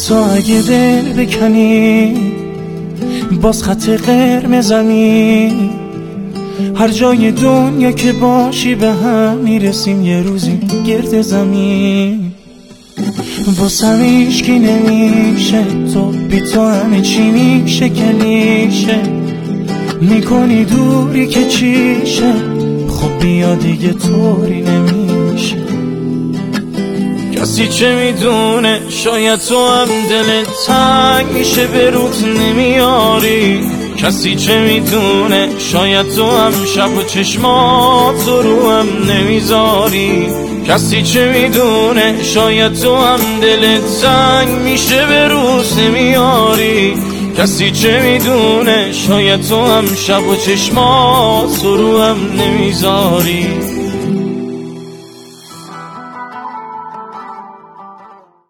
حتی اگه دل بکنی. باز خط قرمزمی هر جای دنیا که باشی به هم می‌رسیم. یه روزی گرد زمین. واسم ایشکی نمیشه. تو بی تو همه چی میشه کلیشه می‌کنی دوری که چیشه. خب بیا دیگه طوری نمیشه. کسی چه می‌دونه؟ شاید تو هم دل تنگ میشه به روت نمیاری. کسی چه می‌دونه؟ شاید تو هم شب و چشمات رو هم نمی‌ذاری. کسی چه می‌دونه؟ شاید تو هم دل تنگ میشه به روز نمیاری. کسی چه می‌دونه؟ شاید تو هم شب و چشمات رو هم نمی‌ذاری.